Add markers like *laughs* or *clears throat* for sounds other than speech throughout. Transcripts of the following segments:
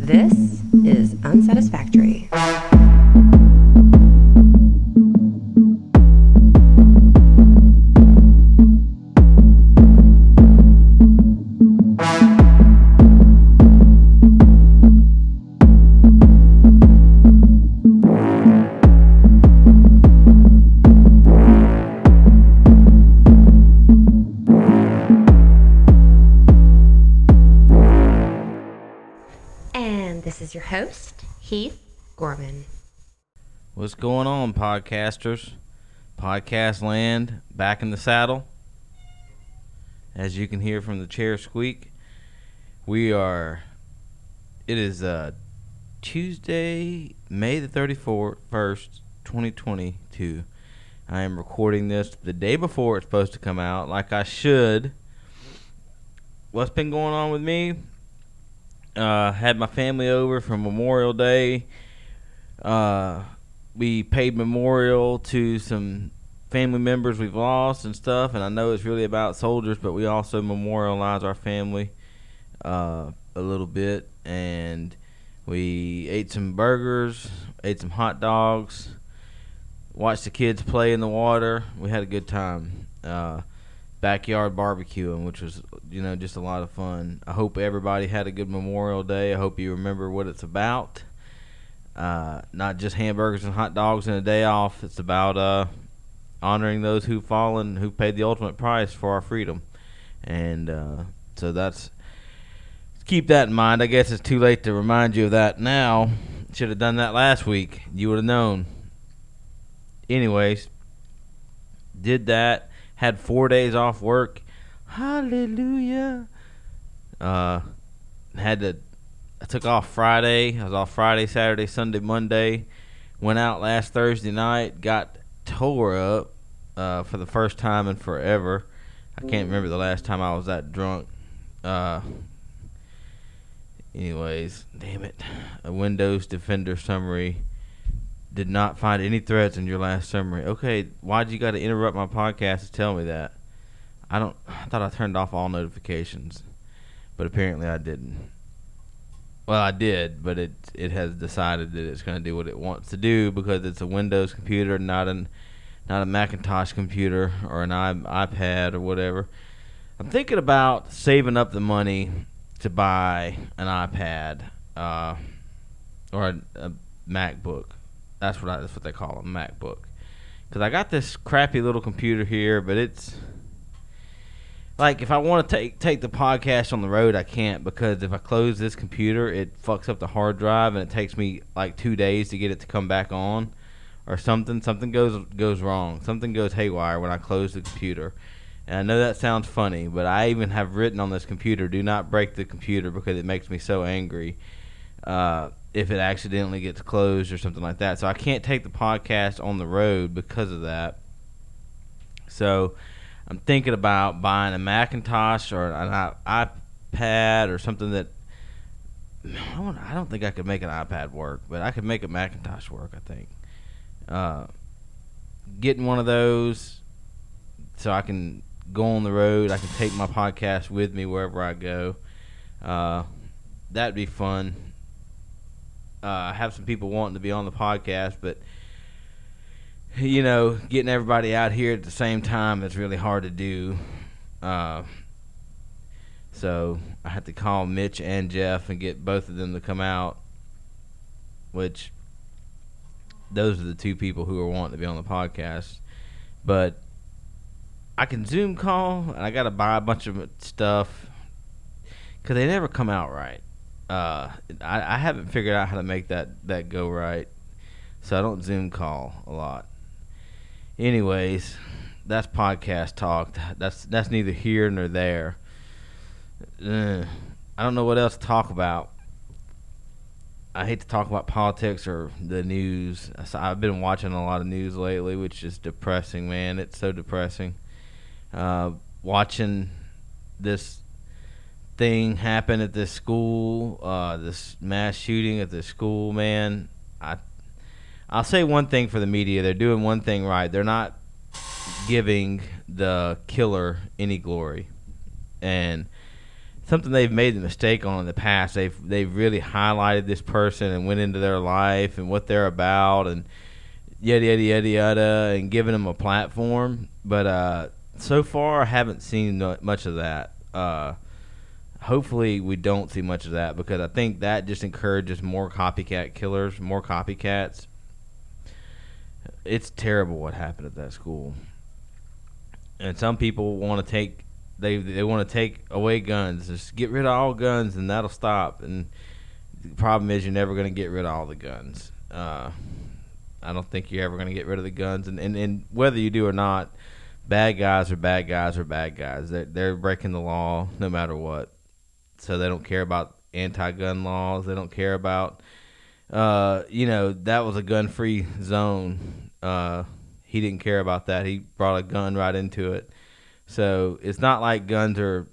This is Unsatisfactory. This is your host, Heath Gorman. What's going on, podcasters? Podcast land, back in the saddle. As you can hear from the chair squeak, we are. It is uh, Tuesday, May the 34th, 1st, 2022. I am recording this the day before it's supposed to come out, like I should. What's been going on with me? Uh, had my family over for Memorial Day. Uh, we paid memorial to some family members we've lost and stuff. And I know it's really about soldiers, but we also memorialize our family uh, a little bit. And we ate some burgers, ate some hot dogs, watched the kids play in the water. We had a good time. Uh, backyard barbecuing, which was you know just a lot of fun. I hope everybody had a good Memorial Day. I hope you remember what it's about. Uh, not just hamburgers and hot dogs and a day off. It's about uh, honoring those who've fallen, who paid the ultimate price for our freedom, and uh, so that's keep that in mind. I guess it's too late to remind you of that now. Should have done that last week. You would have known. Anyways, did that had four days off work. Hallelujah. Uh, had to. I took off Friday. I was off Friday, Saturday, Sunday, Monday. Went out last Thursday night. Got tore up uh, for the first time in forever. I can't remember the last time I was that drunk. Uh, anyways, damn it. A Windows Defender summary did not find any threats in your last summary. Okay, why'd you got to interrupt my podcast to tell me that? I don't. I thought I turned off all notifications, but apparently I didn't. Well, I did, but it it has decided that it's going to do what it wants to do because it's a Windows computer, not an not a Macintosh computer or an iPad or whatever. I'm thinking about saving up the money to buy an iPad uh, or a, a MacBook that's what I, that's what they call a MacBook. Because I got this crappy little computer here, but it's like if I want to take take the podcast on the road, I can't because if I close this computer, it fucks up the hard drive and it takes me like two days to get it to come back on, or something. Something goes goes wrong. Something goes haywire when I close the computer. And I know that sounds funny, but I even have written on this computer, "Do not break the computer" because it makes me so angry. Uh, if it accidentally gets closed or something like that. So I can't take the podcast on the road because of that. So I'm thinking about buying a Macintosh or an iPad or something that I don't think I could make an iPad work, but I could make a Macintosh work. I think uh, getting one of those so I can go on the road. I can take my podcast with me wherever I go. Uh, that'd be fun uh, have some people wanting to be on the podcast, but you know, getting everybody out here at the same time is really hard to do. Uh, so I had to call Mitch and Jeff and get both of them to come out, which those are the two people who are wanting to be on the podcast. But I can Zoom call, and I got to buy a bunch of stuff because they never come out right uh, I, I haven't figured out how to make that, that go right, so I don't Zoom call a lot. Anyways, that's podcast talk. That's that's neither here nor there. Uh, I don't know what else to talk about. I hate to talk about politics or the news. I've been watching a lot of news lately, which is depressing, man. It's so depressing. Uh, watching this thing happened at this school, uh, this mass shooting at this school, man, I I'll say one thing for the media. They're doing one thing right. They're not giving the killer any glory. And something they've made the mistake on in the past. They've they've really highlighted this person and went into their life and what they're about and yada yada yada yada and giving them a platform. But uh, so far, I haven't seen much of that. Uh, hopefully, we don't see much of that because I think that just encourages more copycat killers, more copycats. It's terrible what happened at that school, and some people want to take they they want to take away guns, just get rid of all guns, and that'll stop. And the problem is, you're never going to get rid of all the guns. Uh, I don't think you're ever going to get rid of the guns, and, and and whether you do or not, bad guys are bad guys are bad guys. They're they're breaking the law no matter what. So they don't care about anti-gun laws. They don't care about, uh, you know, that was a gun-free zone. Uh, he didn't care about that. He brought a gun right into it. So it's not like guns are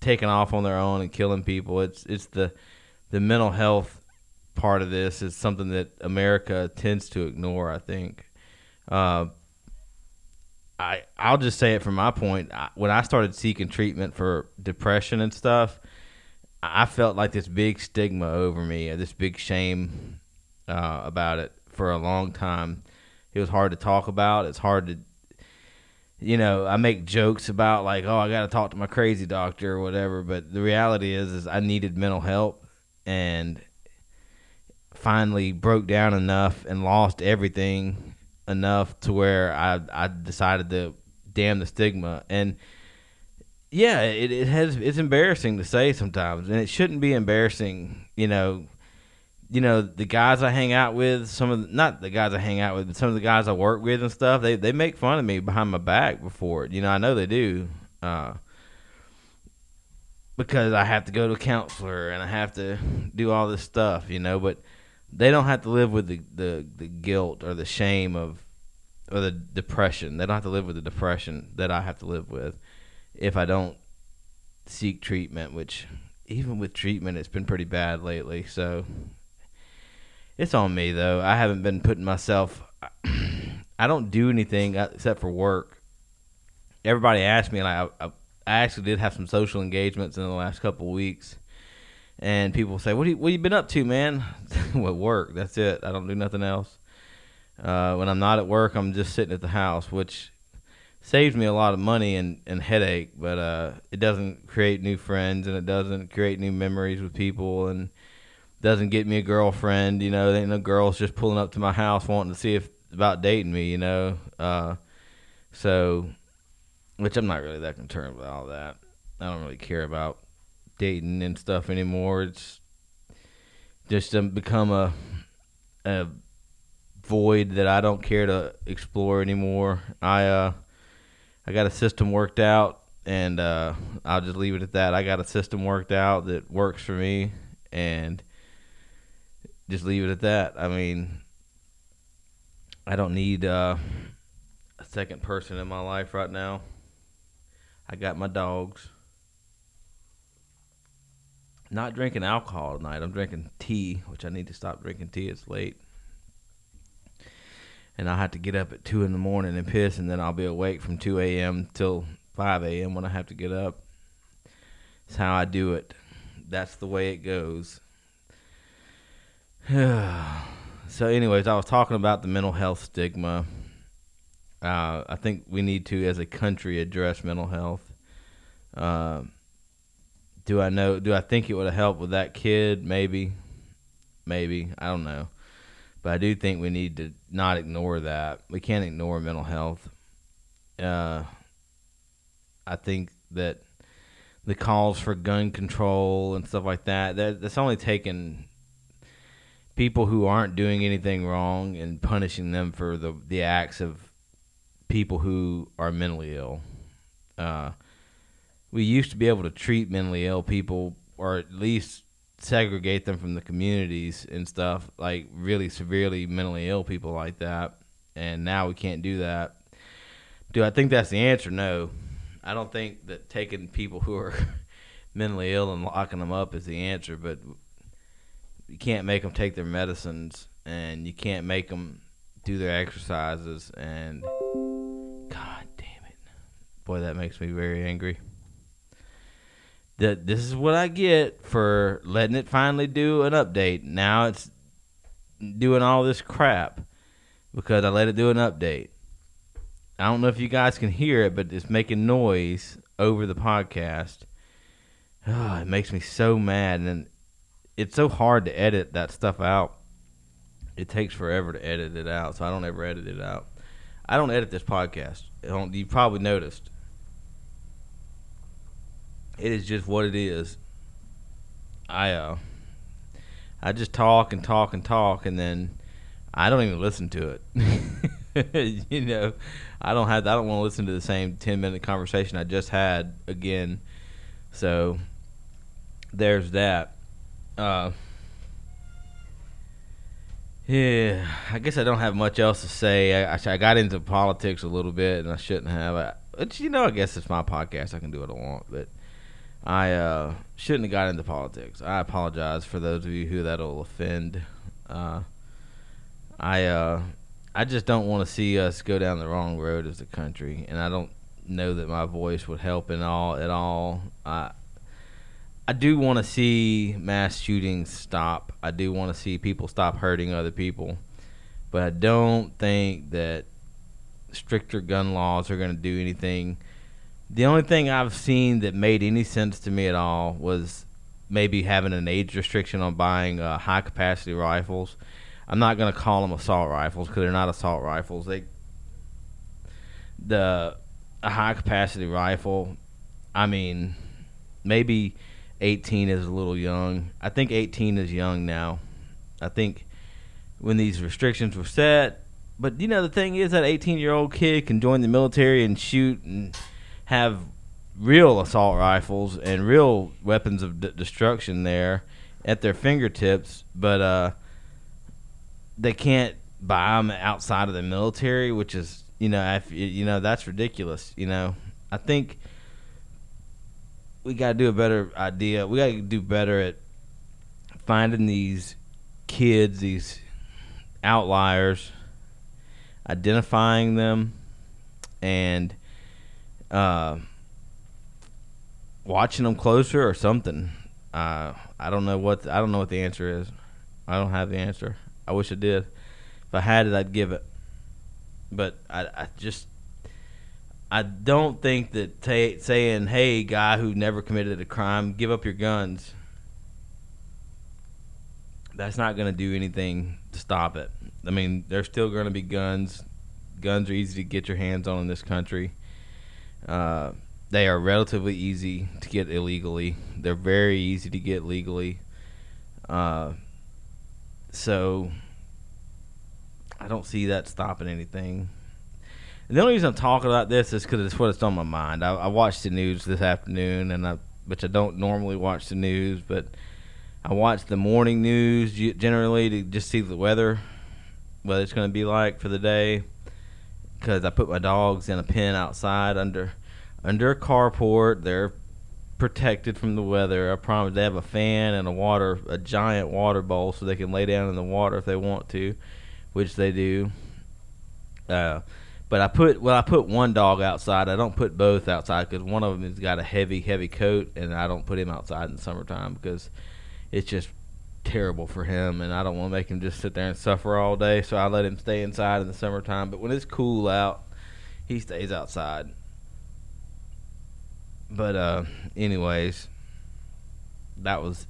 taking off on their own and killing people. It's it's the the mental health part of this is something that America tends to ignore. I think. Uh, I I'll just say it from my point. I, when I started seeking treatment for depression and stuff, I felt like this big stigma over me, this big shame uh, about it for a long time. It was hard to talk about. It's hard to, you know, I make jokes about like, oh, I got to talk to my crazy doctor or whatever. But the reality is, is I needed mental help, and finally broke down enough and lost everything enough to where I I decided to damn the stigma and yeah it, it has it's embarrassing to say sometimes and it shouldn't be embarrassing you know you know the guys I hang out with some of the, not the guys I hang out with but some of the guys I work with and stuff they they make fun of me behind my back before you know I know they do uh because I have to go to a counselor and I have to do all this stuff you know but they don't have to live with the, the, the guilt or the shame of or the depression. They don't have to live with the depression that I have to live with if I don't seek treatment, which even with treatment it's been pretty bad lately. So it's on me though. I haven't been putting myself *clears throat* I don't do anything except for work. Everybody asked me and I I, actually did have some social engagements in the last couple weeks and people say, "What do you, what you been up to, man?" *laughs* well, work. That's it. I don't do nothing else. Uh, when I'm not at work, I'm just sitting at the house, which saves me a lot of money and, and headache. But uh, it doesn't create new friends, and it doesn't create new memories with people, and doesn't get me a girlfriend. You know, ain't no girls just pulling up to my house wanting to see if about dating me. You know, uh, so which I'm not really that concerned with all that. I don't really care about dating and stuff anymore. It's just um, become a a void that I don't care to explore anymore. I uh I got a system worked out and uh I'll just leave it at that. I got a system worked out that works for me and just leave it at that. I mean I don't need uh a second person in my life right now. I got my dogs not drinking alcohol tonight. I'm drinking tea, which I need to stop drinking tea. It's late. And I'll have to get up at 2 in the morning and piss, and then I'll be awake from 2 a.m. till 5 a.m. when I have to get up. It's how I do it. That's the way it goes. *sighs* so, anyways, I was talking about the mental health stigma. Uh, I think we need to, as a country, address mental health. Uh, do I know? Do I think it would have helped with that kid? Maybe, maybe I don't know, but I do think we need to not ignore that. We can't ignore mental health. Uh, I think that the calls for gun control and stuff like that, that that's only taken people who aren't doing anything wrong and punishing them for the the acts of people who are mentally ill. Uh, we used to be able to treat mentally ill people or at least segregate them from the communities and stuff like really severely mentally ill people like that and now we can't do that. Do i think that's the answer? No. I don't think that taking people who are *laughs* mentally ill and locking them up is the answer but you can't make them take their medicines and you can't make them do their exercises and god damn it. Boy that makes me very angry that this is what I get for letting it finally do an update. Now it's doing all this crap because I let it do an update. I don't know if you guys can hear it, but it's making noise over the podcast. Oh, *sighs* it makes me so mad, and it's so hard to edit that stuff out. It takes forever to edit it out, so I don't ever edit it out. I don't edit this podcast. You probably noticed. It is just what it is. I uh, I just talk and talk and talk, and then I don't even listen to it. *laughs* you know, I don't have. I don't want to listen to the same ten minute conversation I just had again. So there's that. Uh, yeah, I guess I don't have much else to say. I, I got into politics a little bit, and I shouldn't have. But you know, I guess it's my podcast. I can do what I want. But I uh, shouldn't have got into politics. I apologize for those of you who that'll offend. Uh, I uh, I just don't want to see us go down the wrong road as a country, and I don't know that my voice would help in all at all. I I do want to see mass shootings stop. I do want to see people stop hurting other people, but I don't think that stricter gun laws are going to do anything the only thing I've seen that made any sense to me at all was maybe having an age restriction on buying uh, high capacity rifles. I'm not going to call them assault rifles because they're not assault rifles. They the a high capacity rifle. I mean, maybe 18 is a little young. I think 18 is young now. I think when these restrictions were set, but you know the thing is that 18 year old kid can join the military and shoot and have real assault rifles and real weapons of d- destruction there at their fingertips, but uh, they can't buy them outside of the military, which is you know if, you know that's ridiculous. You know, I think we got to do a better idea. We got to do better at finding these kids, these outliers, identifying them, and uh, watching them closer or something. Uh, I don't know what I don't know what the answer is. I don't have the answer. I wish I did. If I had it, I'd give it. But I, I just I don't think that t- saying, "Hey, guy who never committed a crime, give up your guns." That's not going to do anything to stop it. I mean, there's still going to be guns. Guns are easy to get your hands on in this country. Uh, they are relatively easy to get illegally. They're very easy to get legally. Uh, so I don't see that stopping anything. And the only reason I'm talking about this is because it's what's on my mind. I, I, watched the news this afternoon, and I, which I don't normally watch the news, but I watch the morning news generally to just see the weather, what it's going to be like for the day because I put my dogs in a pen outside under under a carport. They're protected from the weather. I promise they have a fan and a water a giant water bowl so they can lay down in the water if they want to, which they do. Uh, but I put well I put one dog outside. I don't put both outside because one of them has got a heavy heavy coat, and I don't put him outside in the summertime because it's just terrible for him, and I don't want to make him just sit there and suffer all day. So I let him stay inside in the summertime. But when it's cool out, he stays outside. But uh, anyways, that was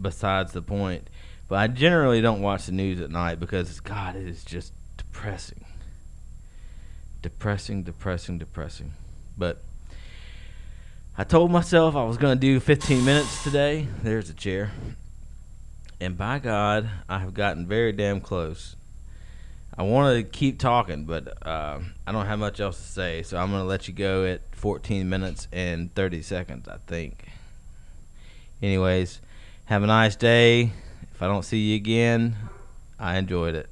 besides the point. But I generally don't watch the news at night because God, it is just depressing, depressing, depressing, depressing. But I told myself I was going to do 15 minutes today. There's a chair. And by God, I have gotten very damn close. I want to keep talking, but uh, I don't have much else to say, so I'm going to let you go at 14 minutes and 30 seconds, I think. Anyways, have a nice day. If I don't see you again, I enjoyed it.